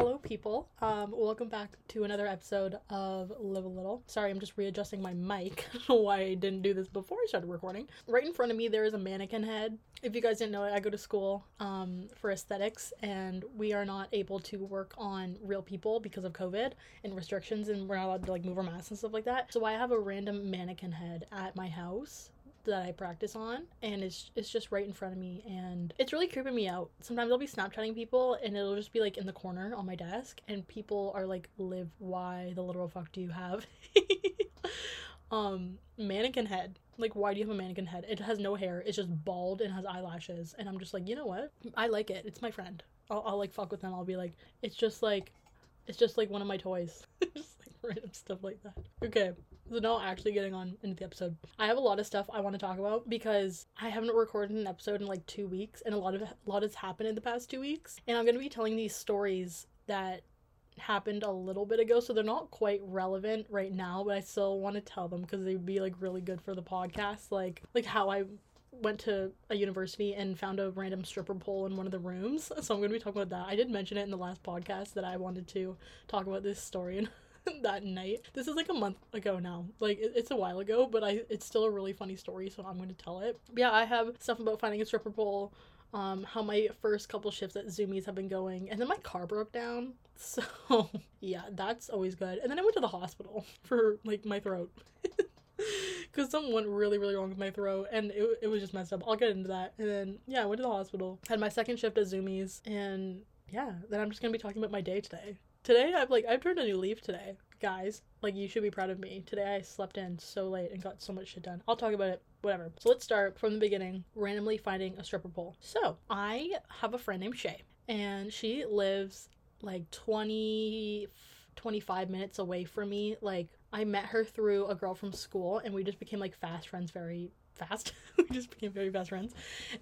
Hello, people. Um, welcome back to another episode of Live a Little. Sorry, I'm just readjusting my mic. Why I didn't do this before I started recording. Right in front of me, there is a mannequin head. If you guys didn't know it, I go to school um, for aesthetics, and we are not able to work on real people because of COVID and restrictions, and we're not allowed to like move our masks and stuff like that. So I have a random mannequin head at my house that I practice on, and it's it's just right in front of me, and it's really creeping me out. Sometimes I'll be Snapchatting people, and it'll just be like in the corner on my desk, and people are like, "Liv, why the literal fuck do you have?" um, mannequin head. Like, why do you have a mannequin head? It has no hair. It's just bald and has eyelashes, and I'm just like, you know what? I like it. It's my friend. I'll, I'll like fuck with them. I'll be like, it's just like, it's just like one of my toys. just like random stuff like that. Okay. So now actually getting on into the episode. I have a lot of stuff I want to talk about because I haven't recorded an episode in like two weeks and a lot of a lot has happened in the past two weeks. And I'm gonna be telling these stories that happened a little bit ago, so they're not quite relevant right now, but I still want to tell them because they'd be like really good for the podcast. Like like how I went to a university and found a random stripper pole in one of the rooms. So I'm going to be talking about that. I did mention it in the last podcast that I wanted to talk about this story that night. This is like a month ago now. Like it, it's a while ago, but I it's still a really funny story, so I'm going to tell it. But yeah, I have stuff about finding a stripper pole. Um, how my first couple shifts at Zumiez have been going, and then my car broke down. So yeah, that's always good. And then I went to the hospital for like my throat. because something went really really wrong with my throat and it, it was just messed up i'll get into that and then yeah i went to the hospital had my second shift at Zumiez and yeah then i'm just gonna be talking about my day today today i've like i've turned a new leaf today guys. Like you should be proud of me. Today i slept in so late and got so much shit done. I'll talk about it. Whatever. So let's start from the beginning randomly finding a stripper pole. So i have a friend named shay and she lives like 20 25 minutes away from me. Like i met her through a girl from school and we just became like fast friends very fast. We just became very fast friends.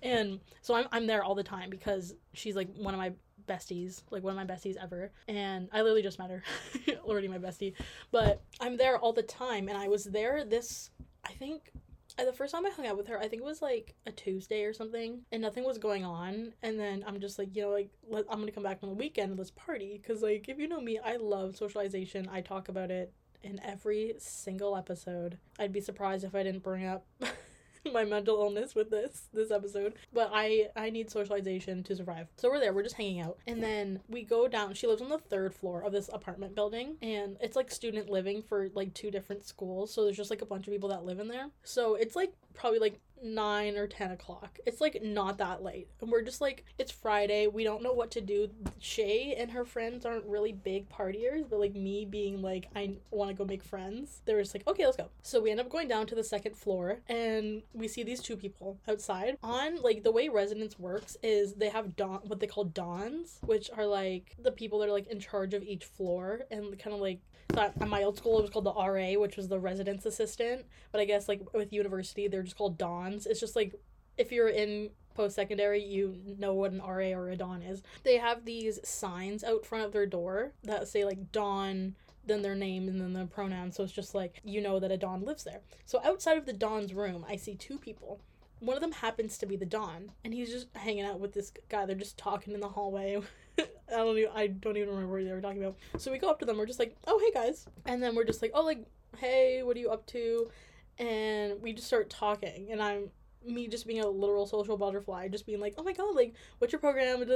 And so I'm, I'm there all the time because she's like one of my besties, like one of my besties ever. And I literally just met her, already my bestie. But I'm there all the time. And I was there this, I think, uh, the first time I hung out with her, I think it was like a Tuesday or something, and nothing was going on. And then I'm just like, you know, like, let, I'm gonna come back on the weekend let's party. Cause, like, if you know me, I love socialization. I talk about it in every single episode. I'd be surprised if I didn't bring up my mental illness with this this episode but i i need socialization to survive. So we're there we're just hanging out. And then we go down she lives on the third floor of this apartment building and it's like student living for like two different schools so there's just like a bunch of people that live in there. So it's like probably like nine or ten o'clock. It's like not that late. And we're just like, it's Friday. We don't know what to do. Shay and her friends aren't really big partiers, but like me being like, I want to go make friends, they were just like, okay, let's go. So we end up going down to the second floor and we see these two people outside. On like the way residence works is they have don what they call dons, which are like the people that are like in charge of each floor and kind of like at my old school it was called the RA, which was the residence assistant. But I guess like with university they're just called dons. It's just like if you're in post secondary, you know what an RA or a Don is. They have these signs out front of their door that say like Don, then their name, and then their pronouns. So it's just like you know that a Don lives there. So outside of the Don's room, I see two people. One of them happens to be the Don, and he's just hanging out with this guy. They're just talking in the hallway. I don't even, I don't even remember what they were talking about. So we go up to them. We're just like, oh hey guys, and then we're just like, oh like, hey, what are you up to? And we just start talking, and I'm me just being a literal social butterfly, just being like, oh my god, like, what's your program? And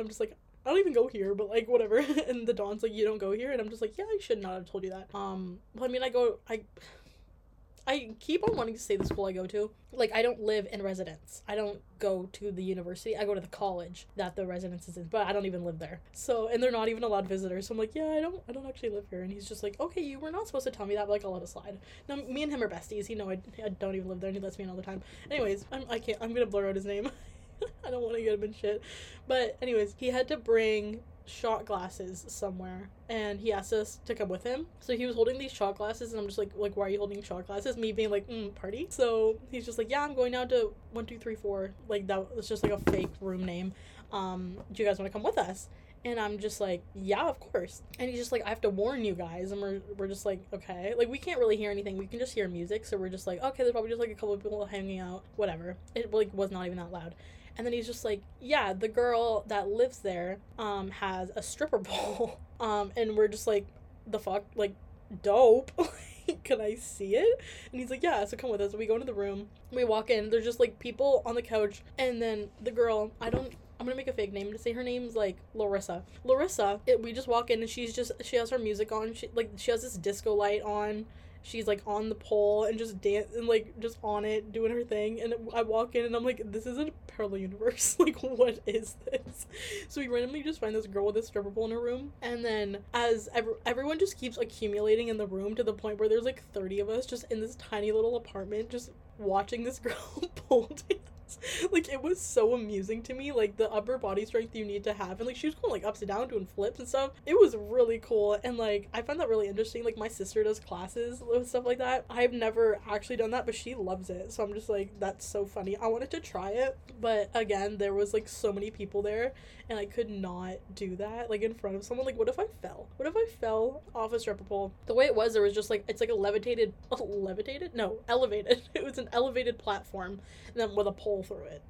I'm just like, I don't even go here, but like whatever. and the Don's like, you don't go here, and I'm just like, yeah, I should not have told you that. Um, well, I mean, I go, I. I keep on wanting to say the school I go to. Like I don't live in residence. I don't go to the university. I go to the college that the residence is in, but I don't even live there. So and they're not even allowed visitors. So I'm like, yeah, I don't I don't actually live here. And he's just like, okay, you were not supposed to tell me that, but like I'll let it slide. Now me and him are besties. He know I, I don't even live there, and he lets me in all the time. Anyways, I'm I can't I'm gonna blur out his name. I don't want to get him in shit. But anyways, he had to bring shot glasses somewhere and he asked us to come with him so he was holding these shot glasses and i'm just like like why are you holding shot glasses me being like mm, party so he's just like yeah i'm going down to 1234 like that was just like a fake room name um do you guys want to come with us and I'm just like, yeah, of course. And he's just like, I have to warn you guys. And we're, we're just like, okay. Like, we can't really hear anything. We can just hear music. So we're just like, okay, there's probably just like a couple of people hanging out, whatever. It like was not even that loud. And then he's just like, yeah, the girl that lives there um has a stripper pole. Um and we're just like, the fuck? Like dope. Can I see it? And he's like, Yeah, so come with us. We go into the room. We walk in. There's just like people on the couch. And then the girl, I don't I'm gonna make a fake name to say her name's like Larissa. Larissa, it, we just walk in and she's just she has her music on. She like she has this disco light on. She's like on the pole and just dance and like just on it doing her thing. And I walk in and I'm like, this isn't a parallel universe. like, what is this? So we randomly just find this girl with a stripper pole in her room. And then as ev- everyone just keeps accumulating in the room to the point where there's like 30 of us just in this tiny little apartment just watching this girl pole dance. like it was so amusing to me like the upper body strength you need to have and like she was going like upside down doing flips and stuff. It was really cool and like i find that really interesting like my sister does classes with stuff like that. I've never actually done that but she loves it so i'm just like that's so funny. I wanted to try it but again there was like so many people there and i could not do that like in front of someone. Like what if i fell? What if i fell off a stripper pole? The way it was there was just like it's like a levitated levitated? No elevated. It was an elevated platform and then with a pole through it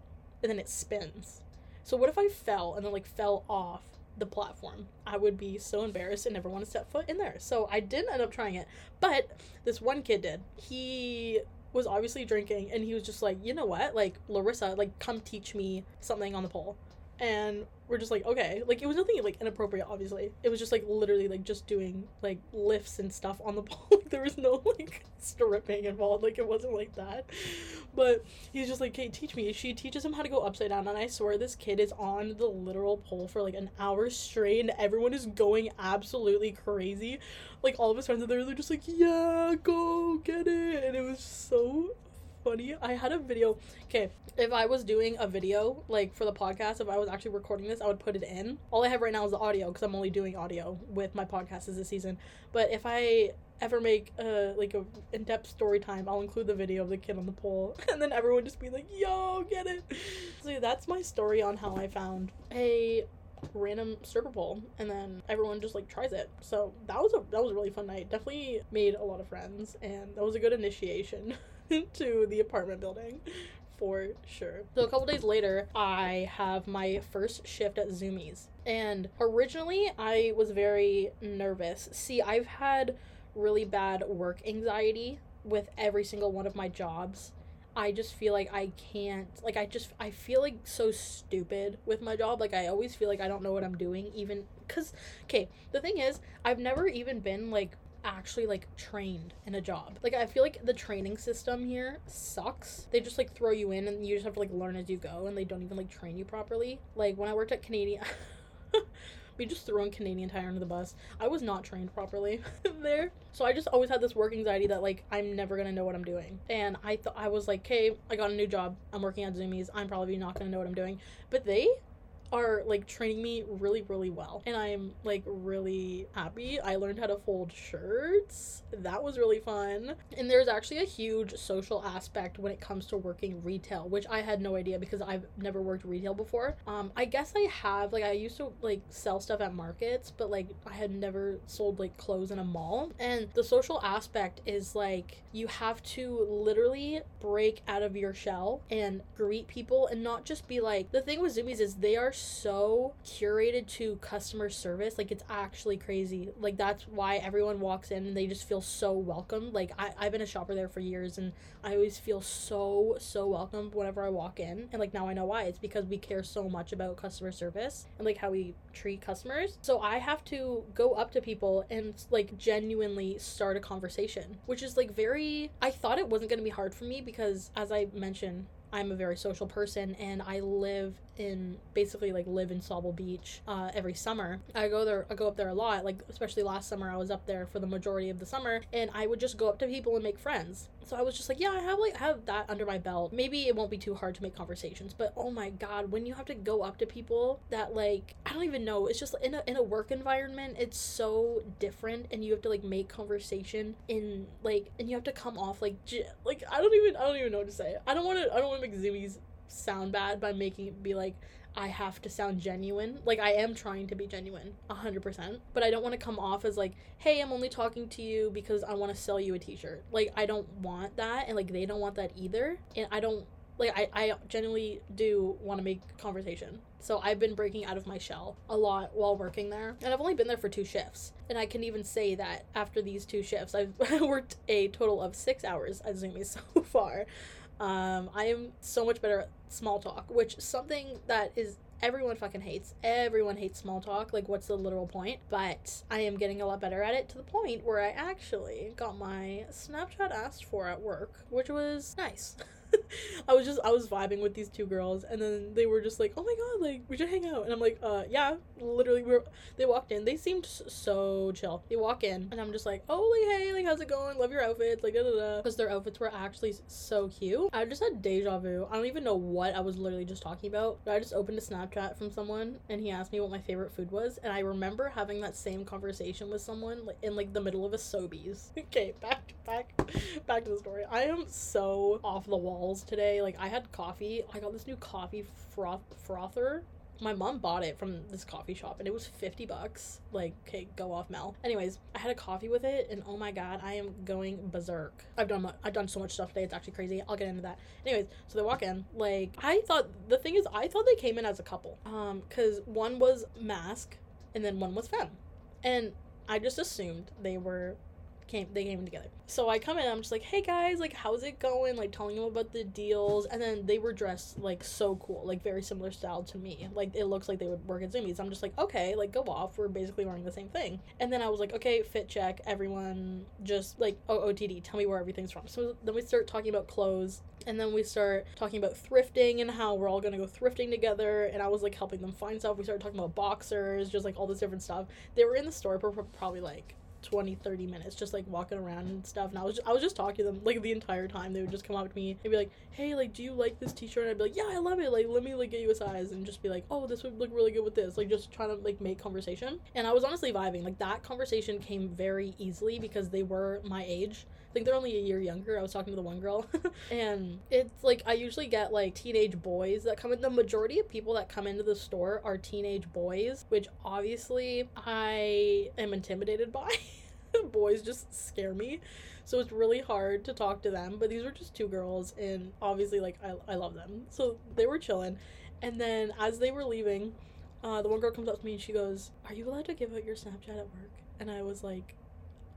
and then it spins. So what if i fell and then like fell off the platform? I would be so embarrassed and never want to step foot in there. So i didn't end up trying it but this one kid did. He was obviously drinking and he was just like you know what? Like larissa like come teach me something on the pole and we're just like okay. Like it was nothing like inappropriate obviously. It was just like literally like just doing like lifts and stuff on the pole like there was no like stripping involved. Like it wasn't like that. But he's just like okay teach me. She teaches him how to go upside down and i swear this kid is on the literal pole for like an hour straight and everyone is going absolutely crazy. Like all of his friends are there they're just like yeah go get it. And it was so funny. I had a video. Okay, if I was doing a video like for the podcast, if I was actually recording this, I would put it in. All I have right now is the audio because I'm only doing audio with my podcast this season. But if I ever make a like a in-depth story time, I'll include the video of the kid on the pole, and then everyone just be like, "Yo, get it!" So that's my story on how I found a random stripper pole and then everyone just like tries it so that was a that was a really fun night definitely made a lot of friends and that was a good initiation to the apartment building for sure. So a couple days later, I have my first shift at Zumiez. And originally, I was very nervous. See, I've had really bad work anxiety with every single one of my jobs. I just feel like I can't like I just I feel like so stupid with my job. Like I always feel like I don't know what I'm doing even cuz okay, the thing is, I've never even been like actually like trained in a job. Like I feel like the training system here sucks. They just like throw you in and you just have to like learn as you go and they don't even like train you properly. Like when I worked at Canadian we just threw in Canadian Tire under the bus. I was not trained properly there. So I just always had this work anxiety that like I'm never gonna know what I'm doing. And I thought I was like, okay, I got a new job. I'm working at Zumiez. I'm probably not gonna know what I'm doing. But they are like training me really really well and i'm like really happy. I learned how to fold shirts. That was really fun. And there's actually a huge social aspect when it comes to working retail which i had no idea because i've never worked retail before. Um i guess i have like i used to like sell stuff at markets but like i had never sold like clothes in a mall. And the social aspect is like you have to literally break out of your shell and greet people and not just be like the thing with Zumiez is they are so curated to customer service. Like it's actually crazy. Like that's why everyone walks in and they just feel so welcome. Like I, I've been a shopper there for years and I always feel so, so welcome whenever I walk in. And like now I know why. It's because we care so much about customer service and like how we treat customers. So I have to go up to people and like genuinely start a conversation, which is like very I thought it wasn't gonna be hard for me because as I mentioned I'm a very social person and I live in basically like live in Sauble Beach uh, every summer. I go there, I go up there a lot. Like especially last summer, I was up there for the majority of the summer, and I would just go up to people and make friends. So I was just like, yeah, I have like have that under my belt. Maybe it won't be too hard to make conversations, but oh my god, when you have to go up to people that like I don't even know, it's just in a in a work environment, it's so different, and you have to like make conversation in like, and you have to come off like like I don't even I don't even know what to say. I don't want to I don't want to make Zumiez sound bad by making it be like I have to sound genuine. Like I am trying to be genuine, 100%, but I don't want to come off as like, "Hey, I'm only talking to you because I want to sell you a t-shirt." Like I don't want that and like they don't want that either. And I don't like I, I genuinely do want to make conversation. So I've been breaking out of my shell a lot while working there. And I've only been there for two shifts. And I can even say that after these two shifts, I've worked a total of six hours at Zumi so far. Um, I am so much better at small talk, which something that is everyone fucking hates. Everyone hates small talk. Like, what's the literal point? But I am getting a lot better at it to the point where I actually got my Snapchat asked for at work, which was nice. I was just I was vibing with these two girls, and then they were just like, "Oh my god, like we should hang out." And I'm like, "Uh, yeah." Literally, we are they walked in. They seemed so chill. They walk in, and I'm just like, "Oh, like hey, like how's it going? Love your outfits." Like. Because their outfits were actually so cute. I just had deja vu. I don't even know what I was literally just talking about. But I just opened a Snapchat from someone, and he asked me what my favorite food was, and I remember having that same conversation with someone in like the middle of a Sobeys. okay, back back back to the story. I am so off the today. Like I had coffee. I got this new coffee froth frother. My mom bought it from this coffee shop and it was 50 bucks. Like, okay, go off Mel. Anyways, I had a coffee with it and oh my god, I am going berserk. I've done mu- I've done so much stuff today. It's actually crazy. I'll get into that. Anyways, so they walk in. Like, I thought the thing is I thought they came in as a couple. Um cuz one was masc and then one was femme. And I just assumed they were came they came together. So I come in, I'm just like, hey guys, like how's it going? Like telling them about the deals, and then they were dressed like so cool, like very similar style to me. Like it looks like they would work at Zumiez. I'm just like, okay, like go off. We're basically wearing the same thing. And then I was like, okay, fit check. Everyone just like oh OTD, tell me where everything's from. So then we start talking about clothes. And then we start talking about thrifting and how we're all gonna go thrifting together. And I was like helping them find stuff. We started talking about boxers, just like all this different stuff. They were in the store for probably like 20 30 minutes just like walking around and stuff and i was just, i was just talking to them like the entire time. They would just come up to me and be like hey like do you like this t-shirt? And i'd be like yeah i love it. Like let me like get you a size and just be like oh this would look really good with this like just trying to like make conversation. And i was honestly vibing. Like that conversation came very easily because they were my age I think they're only a year younger. I was talking to the one girl, and it's like I usually get like teenage boys that come in. The majority of people that come into the store are teenage boys, which obviously I am intimidated by. boys just scare me. So it's really hard to talk to them. But these were just two girls, and obviously, like, I, I love them. So they were chilling. And then as they were leaving, uh, the one girl comes up to me and she goes, Are you allowed to give out your Snapchat at work? And I was like,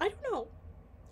I don't know.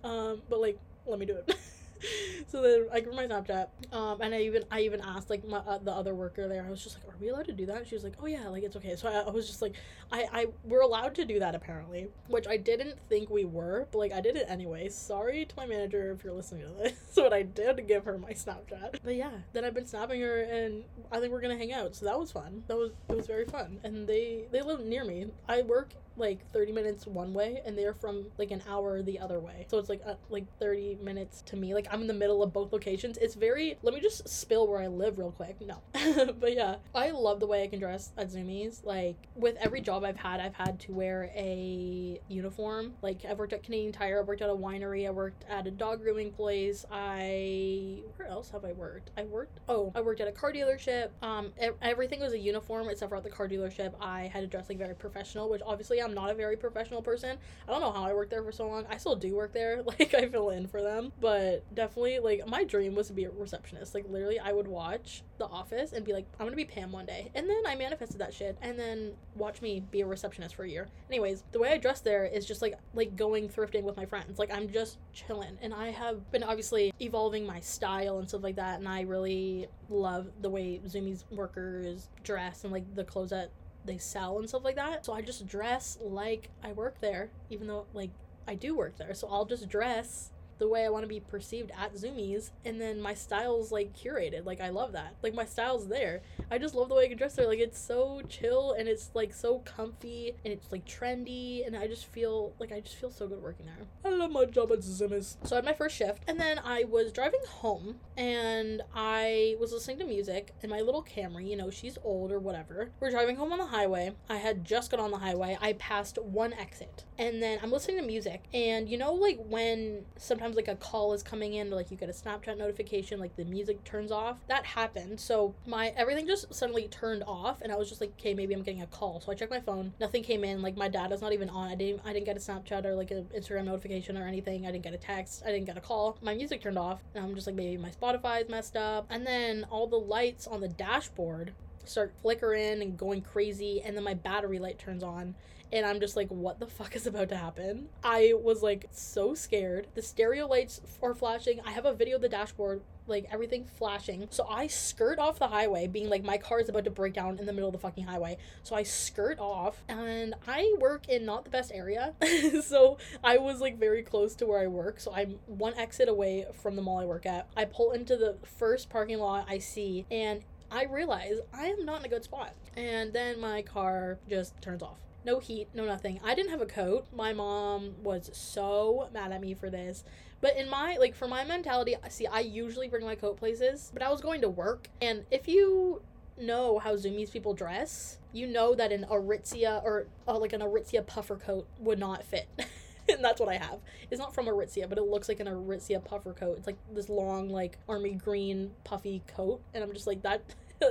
Um, but like, let me do it. so then I her my Snapchat, um, and I even I even asked like my uh, the other worker there. I was just like, "Are we allowed to do that?" She was like, "Oh yeah, like it's okay." So I, I was just like, "I I we're allowed to do that apparently," which I didn't think we were, but like I did it anyway. Sorry to my manager if you're listening to this, but I did give her my Snapchat. But yeah, then I've been snapping her, and I think we're gonna hang out. So that was fun. That was it was very fun, and they they live near me. I work like 30 minutes one way and they're from like an hour the other way. So it's like uh, like 30 minutes to me. Like i'm in the middle of both locations. It's very let me just spill where i live real quick. No. But yeah i love the way i can dress at Zumiez. Like with every job i've had i've had to wear a uniform. Like i've worked at canadian tire i've worked at a winery i worked at a dog grooming place. I where else have i worked? I worked oh i worked at a car dealership. Um everything was a uniform except for at the car dealership i had to dress like very professional which obviously I'm not a very professional person. I don't know how I worked there for so long. I still do work there. Like I fill in for them. But definitely like my dream was to be a receptionist. Like literally I would watch The Office and be like, I'm gonna be Pam one day. And then I manifested that shit. And then watch me be a receptionist for a year. Anyways, the way I dress there is just like like going thrifting with my friends. Like I'm just chilling. And I have been obviously evolving my style and stuff like that. And I really love the way Zumiez workers dress and like the clothes that they sell and stuff like that. So I just dress like I work there, even though like I do work there. So I'll just dress the way I want to be perceived at Zumiez, and then my style's like curated. Like I love that. Like my style's there. I just love the way I can dress there. Like it's so chill and it's like so comfy and it's like trendy, and I just feel like I just feel so good working there. I love my job at Zumiez. So I had my first shift, and then I was driving home, and I was listening to music, and my little Camry, you know, she's old or whatever. We're driving home on the highway. I had just got on the highway. I passed one exit, and then I'm listening to music, and you know, like when sometimes sometimes like a call is coming in, like you get a Snapchat notification, like the music turns off. That happened. So my everything just suddenly turned off, and I was just like, okay, maybe I'm getting a call. So I checked my phone. Nothing came in. Like my data's not even on. I didn't. I didn't get a Snapchat or like an Instagram notification or anything. I didn't get a text. I didn't get a call. My music turned off, and I'm just like, maybe my Spotify is messed up. And then all the lights on the dashboard start flickering and going crazy and then my battery light turns on and I'm just like, what the fuck is about to happen? I was like so scared. The stereo lights are flashing. I have a video of the dashboard, like everything flashing. So I skirt off the highway, being like, my car is about to break down in the middle of the fucking highway. So I skirt off, and I work in not the best area. so I was like very close to where I work. So I'm one exit away from the mall I work at. I pull into the first parking lot I see, and I realize I am not in a good spot. And then my car just turns off no heat, no nothing. I didn't have a coat. My mom was so mad at me for this. But in my like for my mentality, see, I usually bring my coat places, but I was going to work, and if you know how Zumiez people dress, you know that an Aritzia or uh, like an Aritzia puffer coat would not fit. and that's what I have. It's not from Aritzia, but it looks like an Aritzia puffer coat. It's like this long, like army green puffy coat, and I'm just like that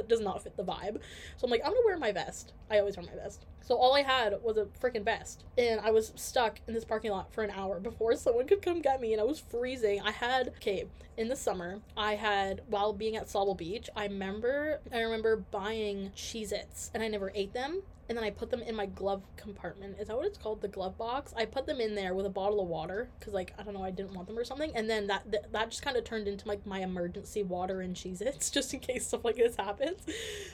does not fit the vibe. So I'm like, I'm gonna wear my vest. I always wear my vest. So all I had was a freaking vest. And I was stuck in this parking lot for an hour before someone could come get me. And I was freezing. I had, okay, in the summer, I had, while being at Sauble Beach, I remember, I remember buying Cheez Its and I never ate them and then I put them in my glove compartment. Is that what it's called? The glove box. I put them in there with a bottle of water because, like, I don't know, I didn't want them or something. And then that that, that just kind of turned into like my, emergency water and Cheez Its just in case stuff like this happens.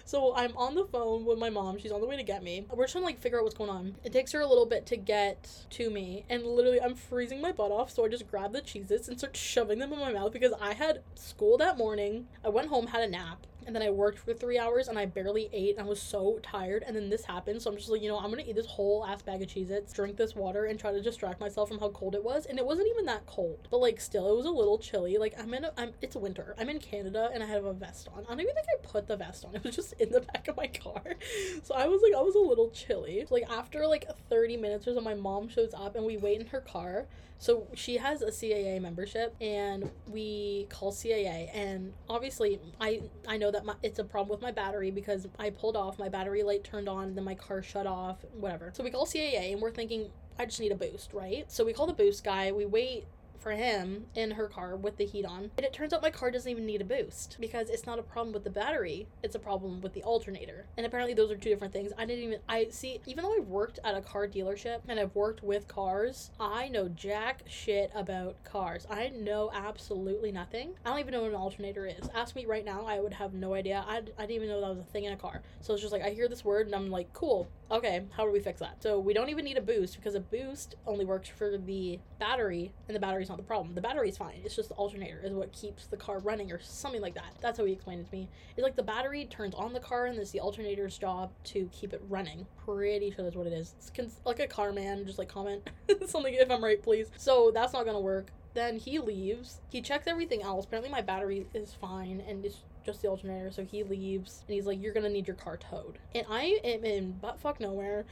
So I'm on the phone with my mom. She's on the way to get me. We're trying to like figure out what's going on. It takes her a little bit to get to me, and literally I'm freezing my butt off. So I just grab the Cheez Its and start shoving them in my mouth because I had school that morning. I went home, had a nap and then I worked for three hours and I barely ate and I was so tired. And then this happened. So I'm just like you know I'm gonna eat this whole ass bag of Cheez Its drink this water and try to distract myself from how cold it was. And it wasn't even that cold but like still it was a little chilly. Like I'm in a, I'm it's winter. I'm in Canada and I have a vest on. I don't even think I put the vest on. It was just in the back of my car. So I was like I was a little chilly. So, like after like 30 minutes or so my mom shows up and we wait in her car so she has a CAA membership, and we call CAA. And obviously, I I know that my, it's a problem with my battery because I pulled off, my battery light turned on, then my car shut off, whatever. So we call CAA, and we're thinking I just need a boost, right? So we call the boost guy. We wait for him in her car with the heat on. And it turns out my car doesn't even need a boost because it's not a problem with the battery, it's a problem with the alternator. And apparently those are two different things. I didn't even I see even though I've worked at a car dealership and I've worked with cars, I know jack shit about cars. I know absolutely nothing. I don't even know what an alternator is. Ask me right now, I would have no idea. I, I didn't even know that was a thing in a car. So it's just like I hear this word and I'm like, cool, okay, how do we fix that? So we don't even need a boost because a boost only works for the battery and the battery's not the problem. The battery's fine. It's just the alternator is what keeps the car running or something like that. That's how he explained it to me. It's like the battery turns on the car and it's the alternator's job to keep it running. Pretty sure that's what it is. It's cons- like a car man. Just like comment something if I'm right, please. So that's not gonna work. Then he leaves. He checks everything else. Apparently my battery is fine and it's just the alternator. So he leaves and he's like, You're gonna need your car towed. And I am in buttfuck nowhere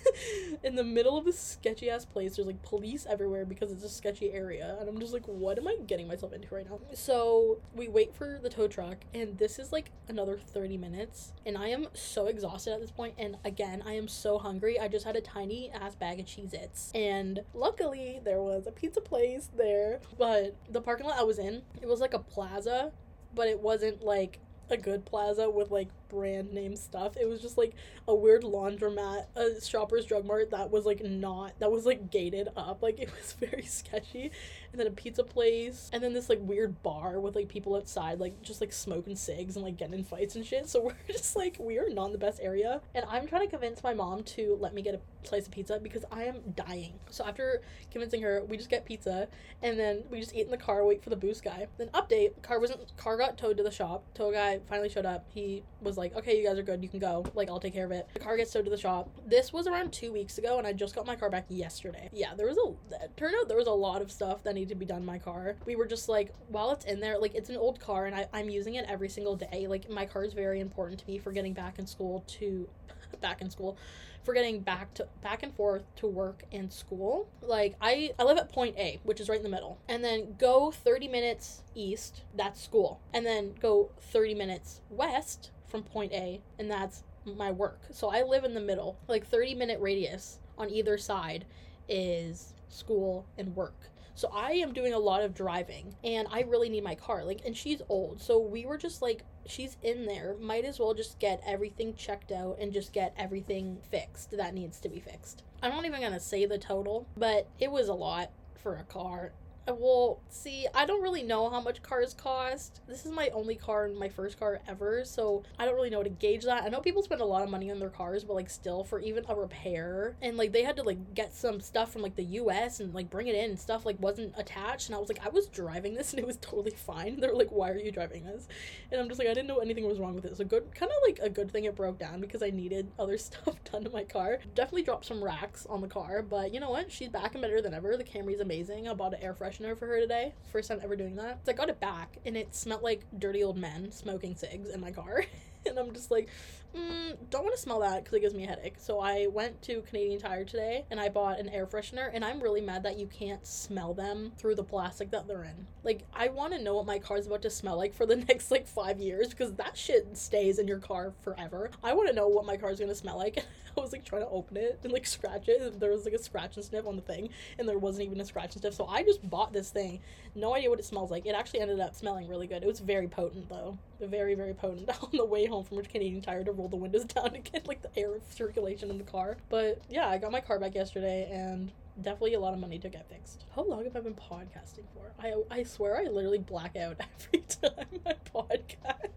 in the middle of a sketchy ass place. There's like police everywhere because it's a sketchy area. And I'm just like, What am I getting myself into right now? So we wait for the tow truck and this is like another 30 minutes. And I am so exhausted at this point. And again, I am so hungry. I just had a tiny ass bag of Cheez Its. And luckily, there was a pizza place there. But the parking lot I was in, it was like a plaza but it wasn't like a good plaza with like brand name stuff. It was just like a weird laundromat, a Shoppers Drug Mart that was like not that was like gated up. Like it was very sketchy. And then a pizza place, and then this like weird bar with like people outside, like just like smoking cigs and like getting in fights and shit. So we're just like we are not in the best area. And I'm trying to convince my mom to let me get a slice of pizza because I am dying. So after convincing her, we just get pizza and then we just eat in the car, wait for the boost guy. Then update, car wasn't car got towed to the shop. Tow guy finally showed up. He was like, okay, you guys are good. You can go. Like, I'll take care of it. The car gets towed to the shop. This was around two weeks ago, and I just got my car back yesterday. Yeah, there was a, turned out there was a lot of stuff that needed to be done in my car. We were just like, while it's in there, like, it's an old car, and I, I'm using it every single day. Like, my car is very important to me for getting back in school to back in school for getting back to back and forth to work and school. Like I I live at point A, which is right in the middle. And then go 30 minutes east, that's school. And then go 30 minutes west from point A, and that's my work. So I live in the middle. Like 30 minute radius on either side is school and work. So I am doing a lot of driving and I really need my car. Like and she's old. So we were just like she's in there. Might as well just get everything checked out and just get everything fixed that needs to be fixed. I'm not even going to say the total, but it was a lot for a car well, see, I don't really know how much cars cost. This is my only car and my first car ever, so I don't really know to gauge that. I know people spend a lot of money on their cars, but like still for even a repair and like they had to like get some stuff from like the US and like bring it in and stuff like wasn't attached and I was like I was driving this and it was totally fine. They're like why are you driving this? And I'm just like I didn't know anything was wrong with it. So good kind of like a good thing it broke down because I needed other stuff done to my car. Definitely dropped some racks on the car, but you know what? She's back and better than ever. The Camry's amazing. I bought an air freshener freshener for her today. First time ever doing that. So I got it back and it smelled like dirty old men smoking cigs in my car. and I'm just like, mm, don't want to smell that because it gives me a headache. So I went to Canadian Tire today and I bought an air freshener, and I'm really mad that you can't smell them through the plastic that they're in. Like, I want to know what my car's about to smell like for the next like five years because that shit stays in your car forever. I want to know what my car's gonna smell like. I was like trying to open it and like scratch it. There was like a scratch and sniff on the thing, and there wasn't even a scratch and sniff. So I just bought this thing. No idea what it smells like. It actually ended up smelling really good. It was very potent though. Very, very potent on the way home from Canadian Tire to roll the windows down to get like the air circulation in the car. But yeah, I got my car back yesterday and definitely a lot of money to get fixed. How long have I been podcasting for? I I swear I literally black out every time I podcast.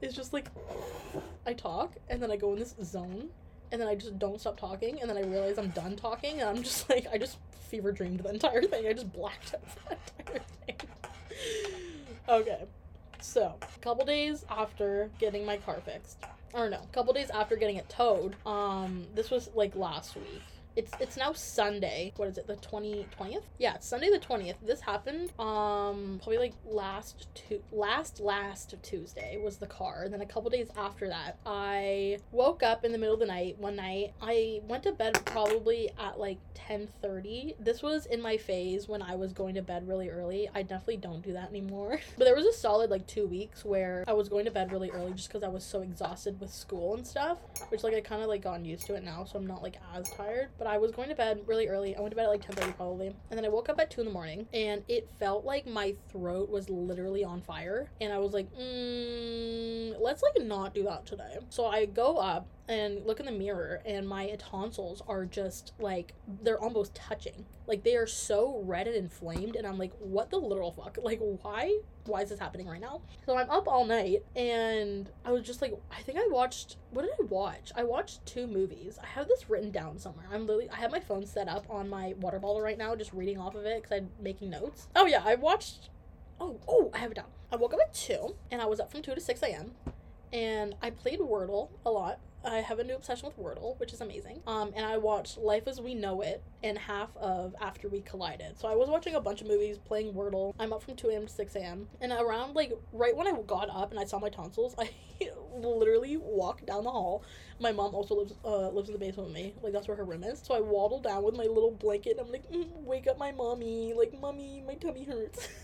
It's just like I talk and then I go in this zone and then I just don't stop talking and then I realize I'm done talking and I'm just like I just fever dreamed the entire thing. I just blacked out the entire thing. okay. So, a couple days after getting my car fixed, or no, a couple days after getting it towed, um, this was like last week it's it's now Sunday. What is it? The 20 20th? Yeah, Sunday the 20th. This happened um probably like last two last last Tuesday was the car. And then a couple days after that, I woke up in the middle of the night one night. I went to bed probably at like 10:30. This was in my phase when I was going to bed really early. I definitely don't do that anymore. but there was a solid like 2 weeks where I was going to bed really early just cuz I was so exhausted with school and stuff, which like I kind of like gotten used to it now, so I'm not like as tired. But but I was going to bed really early. I went to bed at like 10:30 probably. And then I woke up at 2 in the morning and it felt like my throat was literally on fire. And I was like, mm, let's like not do that today. So I go up and look in the mirror and my tonsils are just like they're almost touching. Like they are so red and inflamed and i'm like what the literal fuck? Like why why is this happening right now? So i'm up all night and i was just like i think i watched what did i watch? I watched two movies. I have this written down somewhere. I'm literally i have my phone set up on my water bottle right now just reading off of it because i'm making notes. Oh yeah i watched oh oh i have it down. I woke up at 2 and i was up from 2 to 6 a.m and i played wordle a lot I have a new obsession with Wordle, which is amazing. Um, and I watched Life as We Know It and half of After We Collided. So I was watching a bunch of movies, playing Wordle. I'm up from 2 a.m. to 6 a.m. And around, like, right when I got up and I saw my tonsils, I literally walked down the hall. My mom also lives uh, lives in the basement with me. Like, that's where her room is. So I waddled down with my little blanket. And I'm like, mm, wake up my mommy. Like, mommy, my tummy hurts.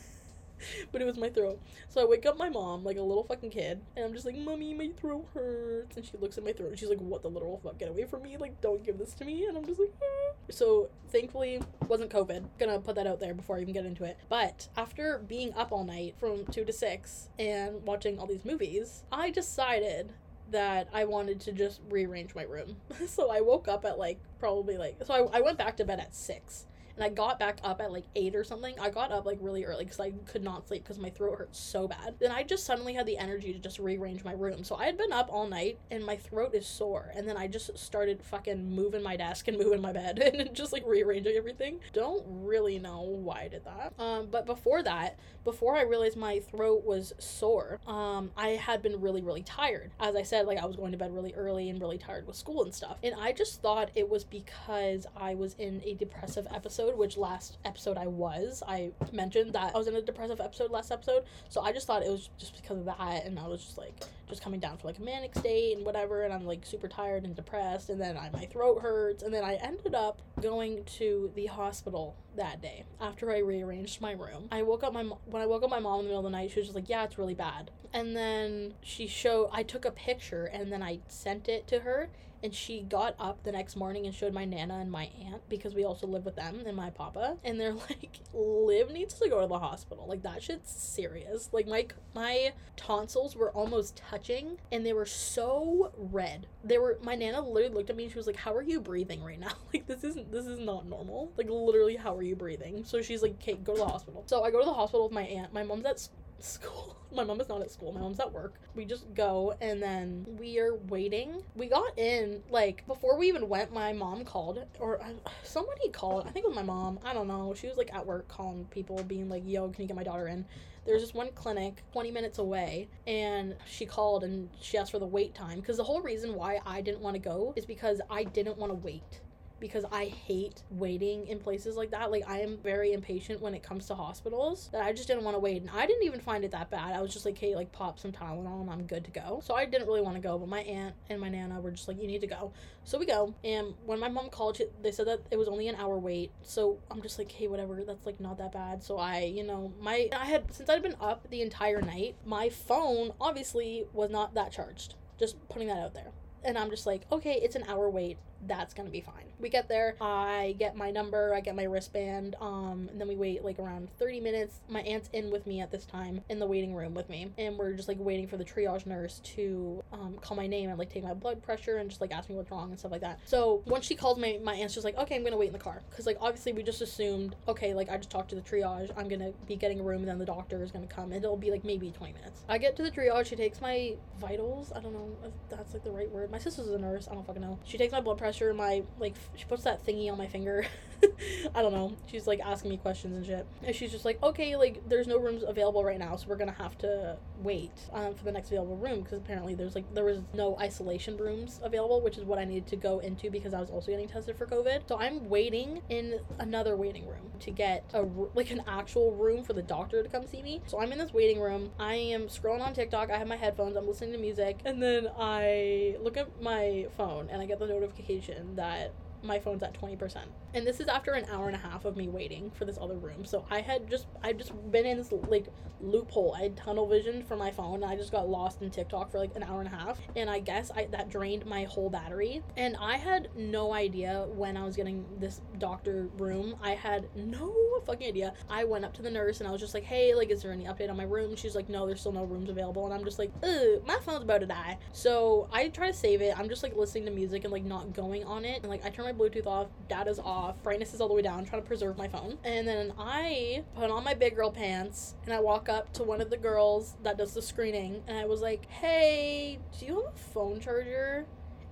but it was my throat. So I wake up my mom like a little fucking kid, and I'm just like, "Mommy, my throat hurts." And she looks at my throat, and she's like, "What the literal fuck? Get away from me! Like, don't give this to me!" And I'm just like, ah. so thankfully wasn't COVID. Gonna put that out there before I even get into it. But after being up all night from two to six and watching all these movies, I decided that I wanted to just rearrange my room. so I woke up at like probably like so I, I went back to bed at six and I got back up at like 8 or something. I got up like really early because I could not sleep because my throat hurt so bad. Then I just suddenly had the energy to just rearrange my room. So I had been up all night and my throat is sore. And then I just started fucking moving my desk and moving my bed and just like rearranging everything. Don't really know why I did that. Um, but before that, before I realized my throat was sore, um, I had been really, really tired. As I said, like I was going to bed really early and really tired with school and stuff. And I just thought it was because I was in a depressive episode episode, which last episode I was. I mentioned that I was in a depressive episode last episode, so I just thought it was just because of that, and I was just like just coming down for like a manic state and whatever, and I'm like super tired and depressed, and then I, my throat hurts, and then I ended up going to the hospital that day after I rearranged my room. I woke up my when I woke up my mom in the middle of the night, she was just like, "Yeah, it's really bad." And then she showed I took a picture and then I sent it to her and she got up the next morning and showed my nana and my aunt because we also live with them and my papa and they're like liv needs to go to the hospital like that shit's serious like my my tonsils were almost touching and they were so red. They were my nana literally looked at me and she was like how are you breathing right now? Like this isn't this is not normal. Like literally how are you breathing? So she's like okay go to the hospital. So i go to the hospital with my aunt. My mom's at school. My mom is not at school. My mom's at work. We just go and then we are waiting. We got in like before we even went my mom called or uh, somebody called. I think it was my mom. I don't know. She was like at work calling people being like yo can you get my daughter in there's this one clinic 20 minutes away and she called and she asked for the wait time because the whole reason why i didn't want to go is because i didn't want to wait because I hate waiting in places like that. Like I am very impatient when it comes to hospitals. That I just didn't want to wait, and I didn't even find it that bad. I was just like, hey, like pop some Tylenol and I'm good to go. So I didn't really want to go, but my aunt and my nana were just like, you need to go. So we go, and when my mom called, they said that it was only an hour wait. So I'm just like, hey, whatever. That's like not that bad. So I, you know, my I had since I'd been up the entire night, my phone obviously was not that charged. Just putting that out there. And I'm just like, okay, it's an hour wait that's gonna be fine. We get there, I get my number, I get my wristband, um, and then we wait like around 30 minutes. My aunt's in with me at this time in the waiting room with me, and we're just like waiting for the triage nurse to um, call my name and like take my blood pressure and just like ask me what's wrong and stuff like that. So once she calls me, my aunt's just like, okay, I'm gonna wait in the car, because like obviously we just assumed, okay, like I just talked to the triage, I'm gonna be getting a room, and then the doctor is gonna come, and it'll be like maybe 20 minutes. I get to the triage, she takes my vitals, I don't know if that's like the right word. My sister's a nurse, I don't fucking know. She takes my blood pressure pressure my like she puts that thingy on my finger i don't know. She's like asking me questions and shit. And she's just like okay like there's no rooms available right now so we're gonna have to wait um, for the next available room. Because apparently there's like there was no isolation rooms available which is what i needed to go into because i was also getting tested for covid. So i'm waiting in another waiting room to get a like an actual room for the doctor to come see me. So i'm in this waiting room. I am scrolling on tiktok. I have my headphones. I'm listening to music. And then i look at my phone and i get the notification that my phone's at 20%. And this is after an hour and a half of me waiting for this other room. So I had just I've just been in this like loophole. I had tunnel vision for my phone and I just got lost in TikTok for like an hour and a half. And I guess I that drained my whole battery. And I had no idea when I was getting this doctor room. I had no fucking idea. I went up to the nurse and I was just like, hey, like is there any update on my room? She's like, no, there's still no rooms available. And I'm just like, ugh, my phone's about to die. So I try to save it. I'm just like listening to music and like not going on it. And like I turn my Bluetooth off, data's off, brightness is all the way down, trying to preserve my phone. And then I put on my big girl pants and I walk up to one of the girls that does the screening and I was like, hey, do you have a phone charger?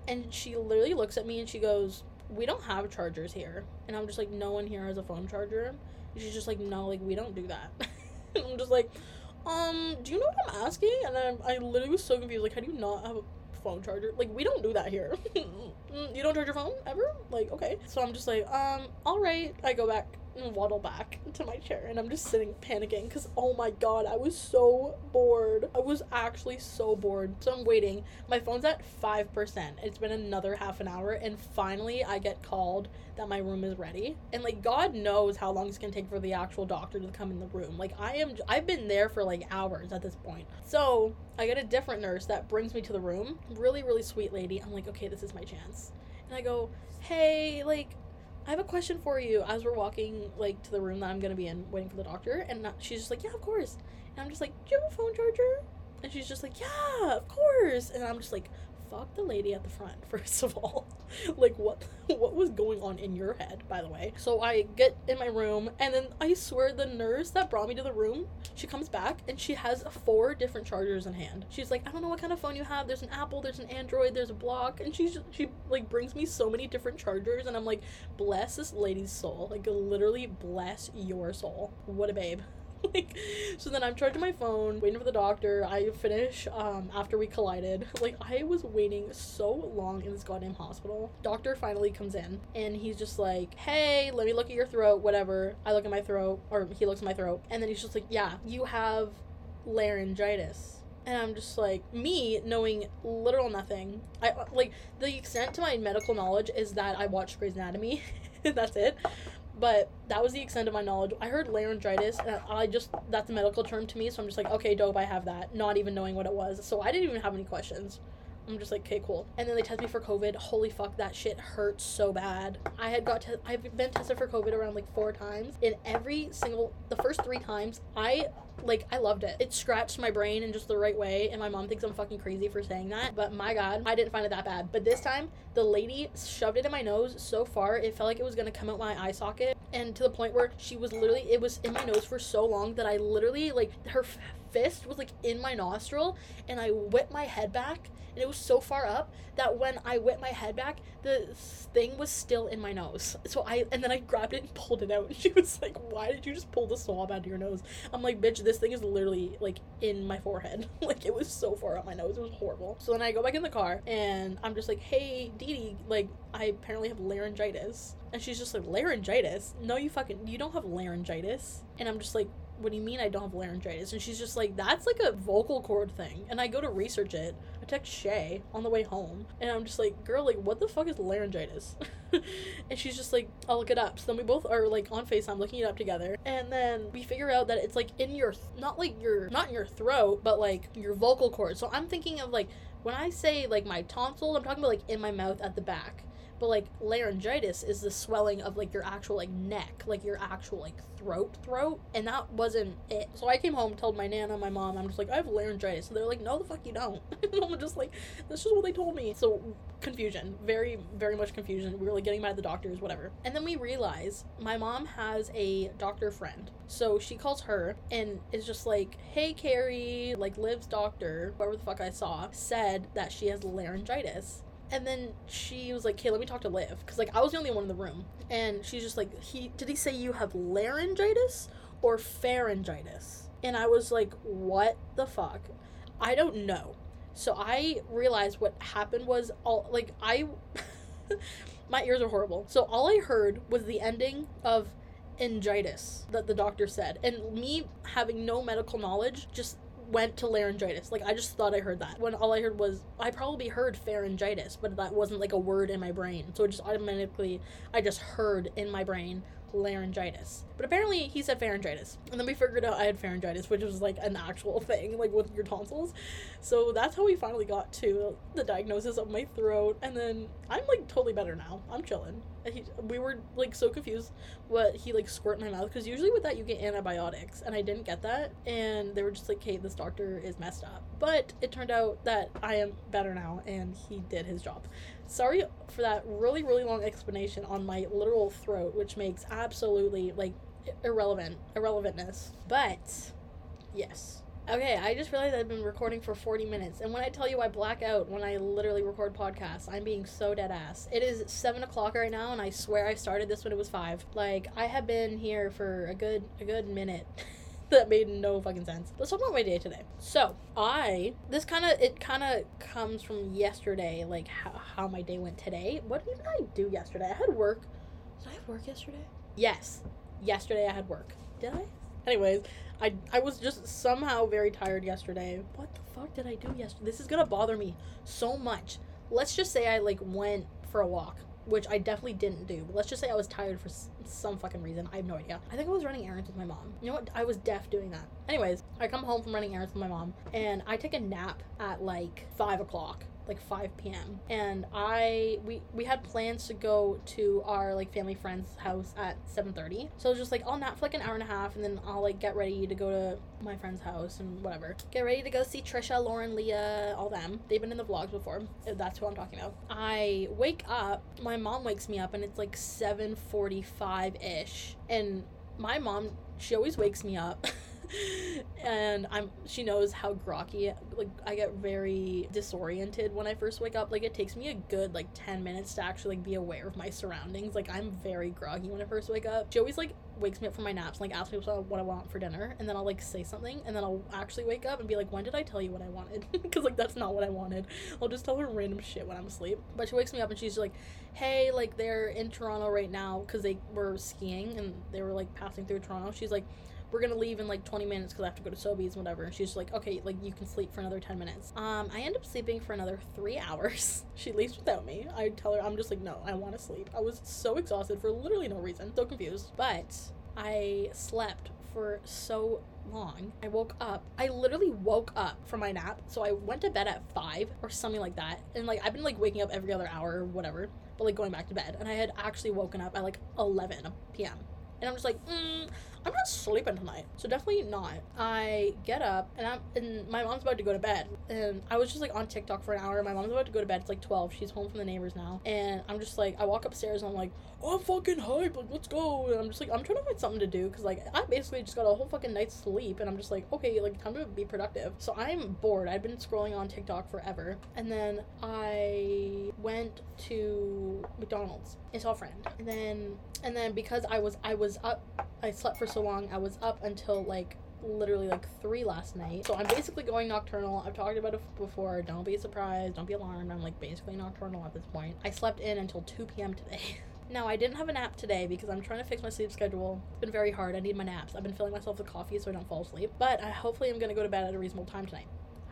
And she literally looks at me and she goes, we don't have chargers here. And I'm just like, no one here has a phone charger. And she's just like, no, like we don't do that. I'm just like, um, do you know what I'm asking? And I'm, I literally was so confused. Like, how do you not have a phone charger? Like, we don't do that here. You don't charge your phone ever? Like, okay. So I'm just like, um, all right. I go back and waddle back to my chair and I'm just sitting panicking because oh my god, I was so bored. I was actually so bored. So I'm waiting. My phone's at 5%. It's been another half an hour and finally I get called that my room is ready. And like God knows how long it's gonna take for the actual doctor to come in the room. Like I am I've been there for like hours at this point. So I get a different nurse that brings me to the room. Really, really sweet lady. I'm like, okay, this is my chance. And I go, hey, like I have a question for you as we're walking like to the room that I'm gonna be in, waiting for the doctor. And not, she's just like, yeah, of course. And I'm just like, do you have a phone charger? And she's just like, yeah, of course. And I'm just like, fuck the lady at the front first of all. Like what what was going on in your head by the way? So i get in my room and then i swear the nurse that brought me to the room she comes back and she has four different chargers in hand. She's like i don't know what kind of phone you have. There's an apple there's an android there's a block. And she's she like brings me so many different chargers and i'm like bless this lady's soul. Like literally bless your soul. What a babe like, so then I'm charging my phone, waiting for the doctor. I finish um, after we collided. Like, I was waiting so long in this goddamn hospital. Doctor finally comes in and he's just like, hey, let me look at your throat, whatever. I look at my throat, or he looks at my throat, and then he's just like, yeah, you have laryngitis. And I'm just like, me knowing literal nothing. I like the extent to my medical knowledge is that I watched Grey's Anatomy. That's it. But that was the extent of my knowledge. I heard laryngitis, and I just that's a medical term to me, so I'm just like, okay, dope, I have that, not even knowing what it was. So I didn't even have any questions. I'm just like, okay, cool. And then they test me for COVID. Holy fuck, that shit hurts so bad. I had got, te- I've been tested for COVID around like four times. In every single, the first three times, I like I loved it. It scratched my brain in just the right way, and my mom thinks I'm fucking crazy for saying that. But my god, I didn't find it that bad. But this time, the lady shoved it in my nose so far it felt like it was gonna come out my eye socket, and to the point where she was literally it was in my nose for so long that I literally like her fist was like in my nostril, and I whipped my head back and it was so far up that when I whipped my head back, the thing was still in my nose. So I and then I grabbed it and pulled it out. And she was like, "Why did you just pull the swab out of your nose?" I'm like, "Bitch, this thing is literally like in my forehead. like it was so far up my nose. It was horrible." So then I go back in the car and I'm just like, "Hey, Dee Dee, like I apparently have laryngitis." And she's just like, "Laryngitis? No, you fucking you don't have laryngitis." And I'm just like, what do you mean I don't have laryngitis? And she's just like, that's like a vocal cord thing. And I go to research it. I text Shay on the way home. And I'm just like, girl, like, what the fuck is laryngitis? and she's just like, I'll look it up. So then we both are like on FaceTime looking it up together. And then we figure out that it's like in your, th- not like your, not in your throat, but like your vocal cord. So I'm thinking of like, when I say like my tonsils, I'm talking about like in my mouth at the back but like laryngitis is the swelling of like your actual like neck like your actual like throat throat and that wasn't it. So i came home told my nana my mom i'm just like i have laryngitis so they're like no the fuck you don't. And i'm just like that's just what they told me. So confusion very very much confusion. We were like getting mad at the doctors whatever. And then we realize my mom has a doctor friend. So she calls her and is just like hey carrie like liv's doctor whoever the fuck i saw said that she has laryngitis and then she was like, "Okay, let me talk to Liv," because like I was the only one in the room, and she's just like, "He did he say you have laryngitis or pharyngitis?" And I was like, "What the fuck? I don't know." So I realized what happened was all like I, my ears are horrible. So all I heard was the ending of angitis that the doctor said, and me having no medical knowledge just went to laryngitis. Like I just thought I heard that. When all I heard was I probably heard pharyngitis, but that wasn't like a word in my brain. So it just automatically I just heard in my brain laryngitis. But apparently he said pharyngitis. And then we figured out I had pharyngitis, which was like an actual thing, like with your tonsils. So that's how we finally got to the diagnosis of my throat. And then I'm like totally better now. I'm chilling. He, we were like so confused what he like squirt in my mouth because usually with that you get antibiotics and I didn't get that and they were just like hey this doctor is messed up. But it turned out that I am better now and he did his job. Sorry for that really really long explanation on my literal throat which makes absolutely like irrelevant irrelevantness. But yes Okay, I just realized I've been recording for 40 minutes, and when I tell you I black out when I literally record podcasts, I'm being so dead ass. It is 7 o'clock right now, and I swear I started this when it was 5. Like, I have been here for a good, a good minute. that made no fucking sense. Let's talk about my day today. So, I, this kind of, it kind of comes from yesterday, like how, how my day went today. What did I do yesterday? I had work. Did I have work yesterday? Yes. Yesterday I had work. Did I? Anyways, I I was just somehow very tired yesterday. What the fuck did I do yesterday? This is gonna bother me so much. Let's just say I like went for a walk, which I definitely didn't do. But let's just say I was tired for s- some fucking reason. I have no idea. I think I was running errands with my mom. You know what? I was deaf doing that. Anyways, I come home from running errands with my mom, and I take a nap at like five o'clock like 5 p.m. And I we we had plans to go to our like family friend's house at 7:30. So I was just like I'll nap for like an hour and a half and then I'll like get ready to go to my friend's house and whatever. Get ready to go see Trisha, Lauren, Leah, all them. They've been in the vlogs before. That's who I'm talking about. I wake up, my mom wakes me up and it's like 7:45 ish. And my mom, she always wakes me up and I'm she knows how groggy like I get very disoriented when I first wake up. Like it takes me a good like 10 minutes to actually like be aware of my surroundings. Like I'm very groggy when I first wake up. She always like wakes me up from my naps and like asks me what I want for dinner and then I'll like say something and then I'll actually wake up and be like when did I tell you what I wanted because like that's not what I wanted I'll just tell her random shit when I'm asleep but she wakes me up and she's like hey like they're in Toronto right now because they were skiing and they were like passing through Toronto she's like we're gonna leave in like 20 minutes because I have to go to Sobeys and whatever. And she's like, okay, like you can sleep for another 10 minutes. Um, I end up sleeping for another three hours. she leaves without me. I tell her, I'm just like, no, I want to sleep. I was so exhausted for literally no reason, so confused. But I slept for so long. I woke up. I literally woke up from my nap. So I went to bed at five or something like that. And like I've been like waking up every other hour or whatever, but like going back to bed. And I had actually woken up at like 11 p.m. And I'm just like, mm, I'm not sleeping tonight. So definitely not. I get up and I'm and my mom's about to go to bed. And I was just like on TikTok for an hour. My mom's about to go to bed. It's like 12. She's home from the neighbors now. And I'm just like I walk upstairs and I'm like, oh, I'm fucking hype. Like, let's go. And I'm just like, I'm trying to find something to do because like I basically just got a whole fucking night's sleep. And I'm just like, okay, like time to be productive. So I'm bored. I've been scrolling on TikTok forever. And then I went to McDonald's and saw a friend. And then and then because I was I was up I slept for so long, I was up until like literally like three last night. So I'm basically going nocturnal. I've talked about it before. Don't be surprised. Don't be alarmed. I'm like basically nocturnal at this point. I slept in until 2 p.m. today. No, I didn't have a nap today because I'm trying to fix my sleep schedule. It's been very hard. I need my naps. I've been filling myself with coffee so I don't fall asleep. But I hopefully I'm going to go to bed at a reasonable time tonight.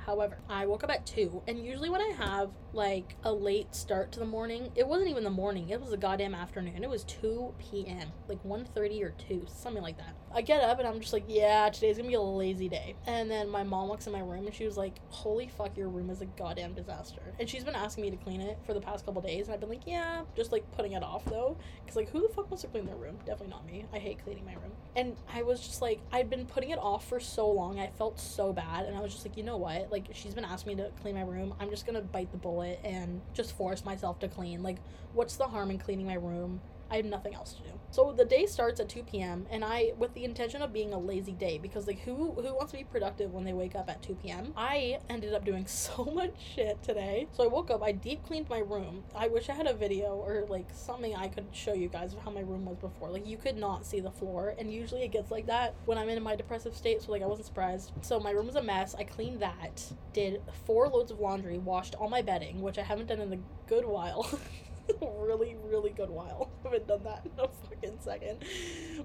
However, I woke up at 2, and usually when I have like a late start to the morning, it wasn't even the morning, it was the goddamn afternoon. It was 2 p.m., like 1:30 or 2, something like that. I get up and I'm just like, yeah, today's gonna be a lazy day. And then my mom walks in my room and she was like, holy fuck, your room is a goddamn disaster. And she's been asking me to clean it for the past couple days, and I've been like, yeah, just like putting it off though. Because like, who the fuck wants to clean their room? Definitely not me. I hate cleaning my room. And I was just like, I'd been putting it off for so long. I felt so bad. And I was just like, you know what? Like, she's been asking me to clean my room. I'm just gonna bite the bullet and just force myself to clean. Like, what's the harm in cleaning my room? I have nothing else to do. So the day starts at 2 p.m. and I with the intention of being a lazy day because like who who wants to be productive when they wake up at 2 p.m. I ended up doing so much shit today. So I woke up, I deep cleaned my room. I wish I had a video or like something I could show you guys of how my room was before. Like you could not see the floor and usually it gets like that when I'm in my depressive state, so like I wasn't surprised. So my room was a mess. I cleaned that, did four loads of laundry, washed all my bedding, which I haven't done in a good while. really, really good while. I haven't done that in a fucking second.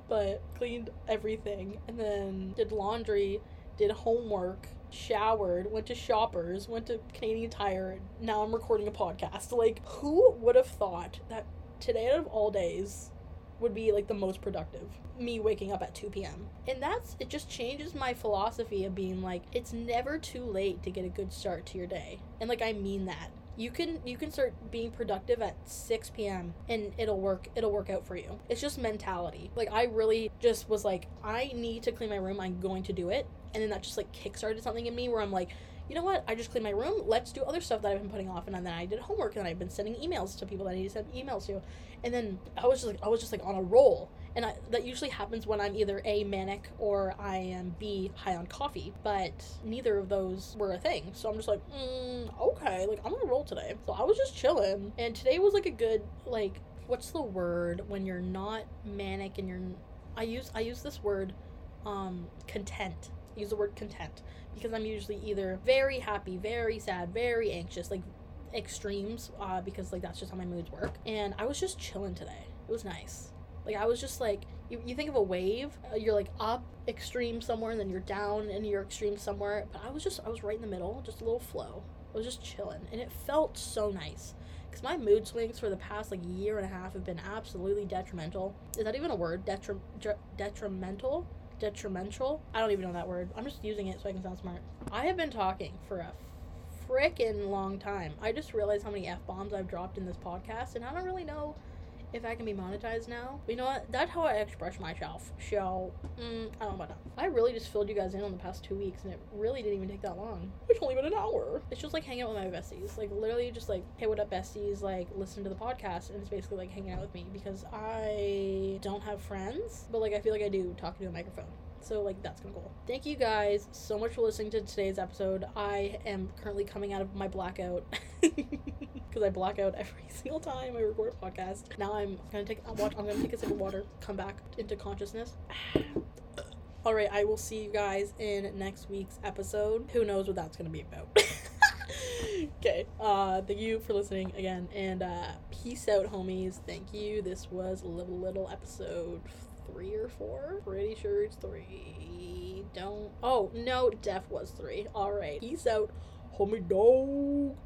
But cleaned everything and then did laundry, did homework, showered, went to shoppers, went to Canadian Tire. Now I'm recording a podcast. Like, who would have thought that today out of all days would be like the most productive? Me waking up at 2 p.m. And that's it just changes my philosophy of being like, it's never too late to get a good start to your day. And like, I mean that you can you can start being productive at 6 p.m and it'll work it'll work out for you it's just mentality like i really just was like i need to clean my room i'm going to do it and then that just like kickstarted something in me where i'm like you know what? I just cleaned my room. Let's do other stuff that I've been putting off. And then I did homework and I've been sending emails to people that I need to send emails to. And then I was just like, I was just like on a roll. And I, that usually happens when I'm either A, manic, or I am B, high on coffee. But neither of those were a thing. So I'm just like, mm, okay, like I'm on a roll today. So I was just chilling. And today was like a good, like, what's the word when you're not manic and you're, I use, I use this word, um, content. use the word content because I'm usually either very happy, very sad, very anxious, like extremes, uh, because like that's just how my moods work. And I was just chilling today. It was nice. Like I was just like you, you think of a wave, uh, you're like up extreme somewhere and then you're down and you're extreme somewhere. But I was just I was right in the middle, just a little flow. I was just chilling and it felt so nice. Cause my mood swings for the past like year and a half have been absolutely detrimental. Is that even a word? Detri- detrimental? detrimental. I don't even know that word. I'm just using it so I can sound smart. I have been talking for a freaking long time. I just realized how many F bombs I've dropped in this podcast, and I don't really know if I can be monetized now. But you know what? That's how I express myself. So, mm, I don't know about that. I really just filled you guys in on the past two weeks, and it really didn't even take that long. It's only been an hour. It's just like hanging out with my besties. Like, literally just like, hey, what up, besties? Like, listen to the podcast, and it's basically like hanging out with me because I don't have friends, but like, I feel like I do talking to a microphone. So like that's gonna cool. Thank you guys so much for listening to today's episode. I am currently coming out of my blackout because I black out every single time I record a podcast. Now I'm gonna take a watch. I'm gonna take a sip of water, come back into consciousness. All right, I will see you guys in next week's episode. Who knows what that's gonna be about? okay. Uh, thank you for listening again, and uh, peace out, homies. Thank you. This was little little episode three or four. Pretty sure it's three. Don't. Oh no, Def was three. All right. Peace out, homie dog.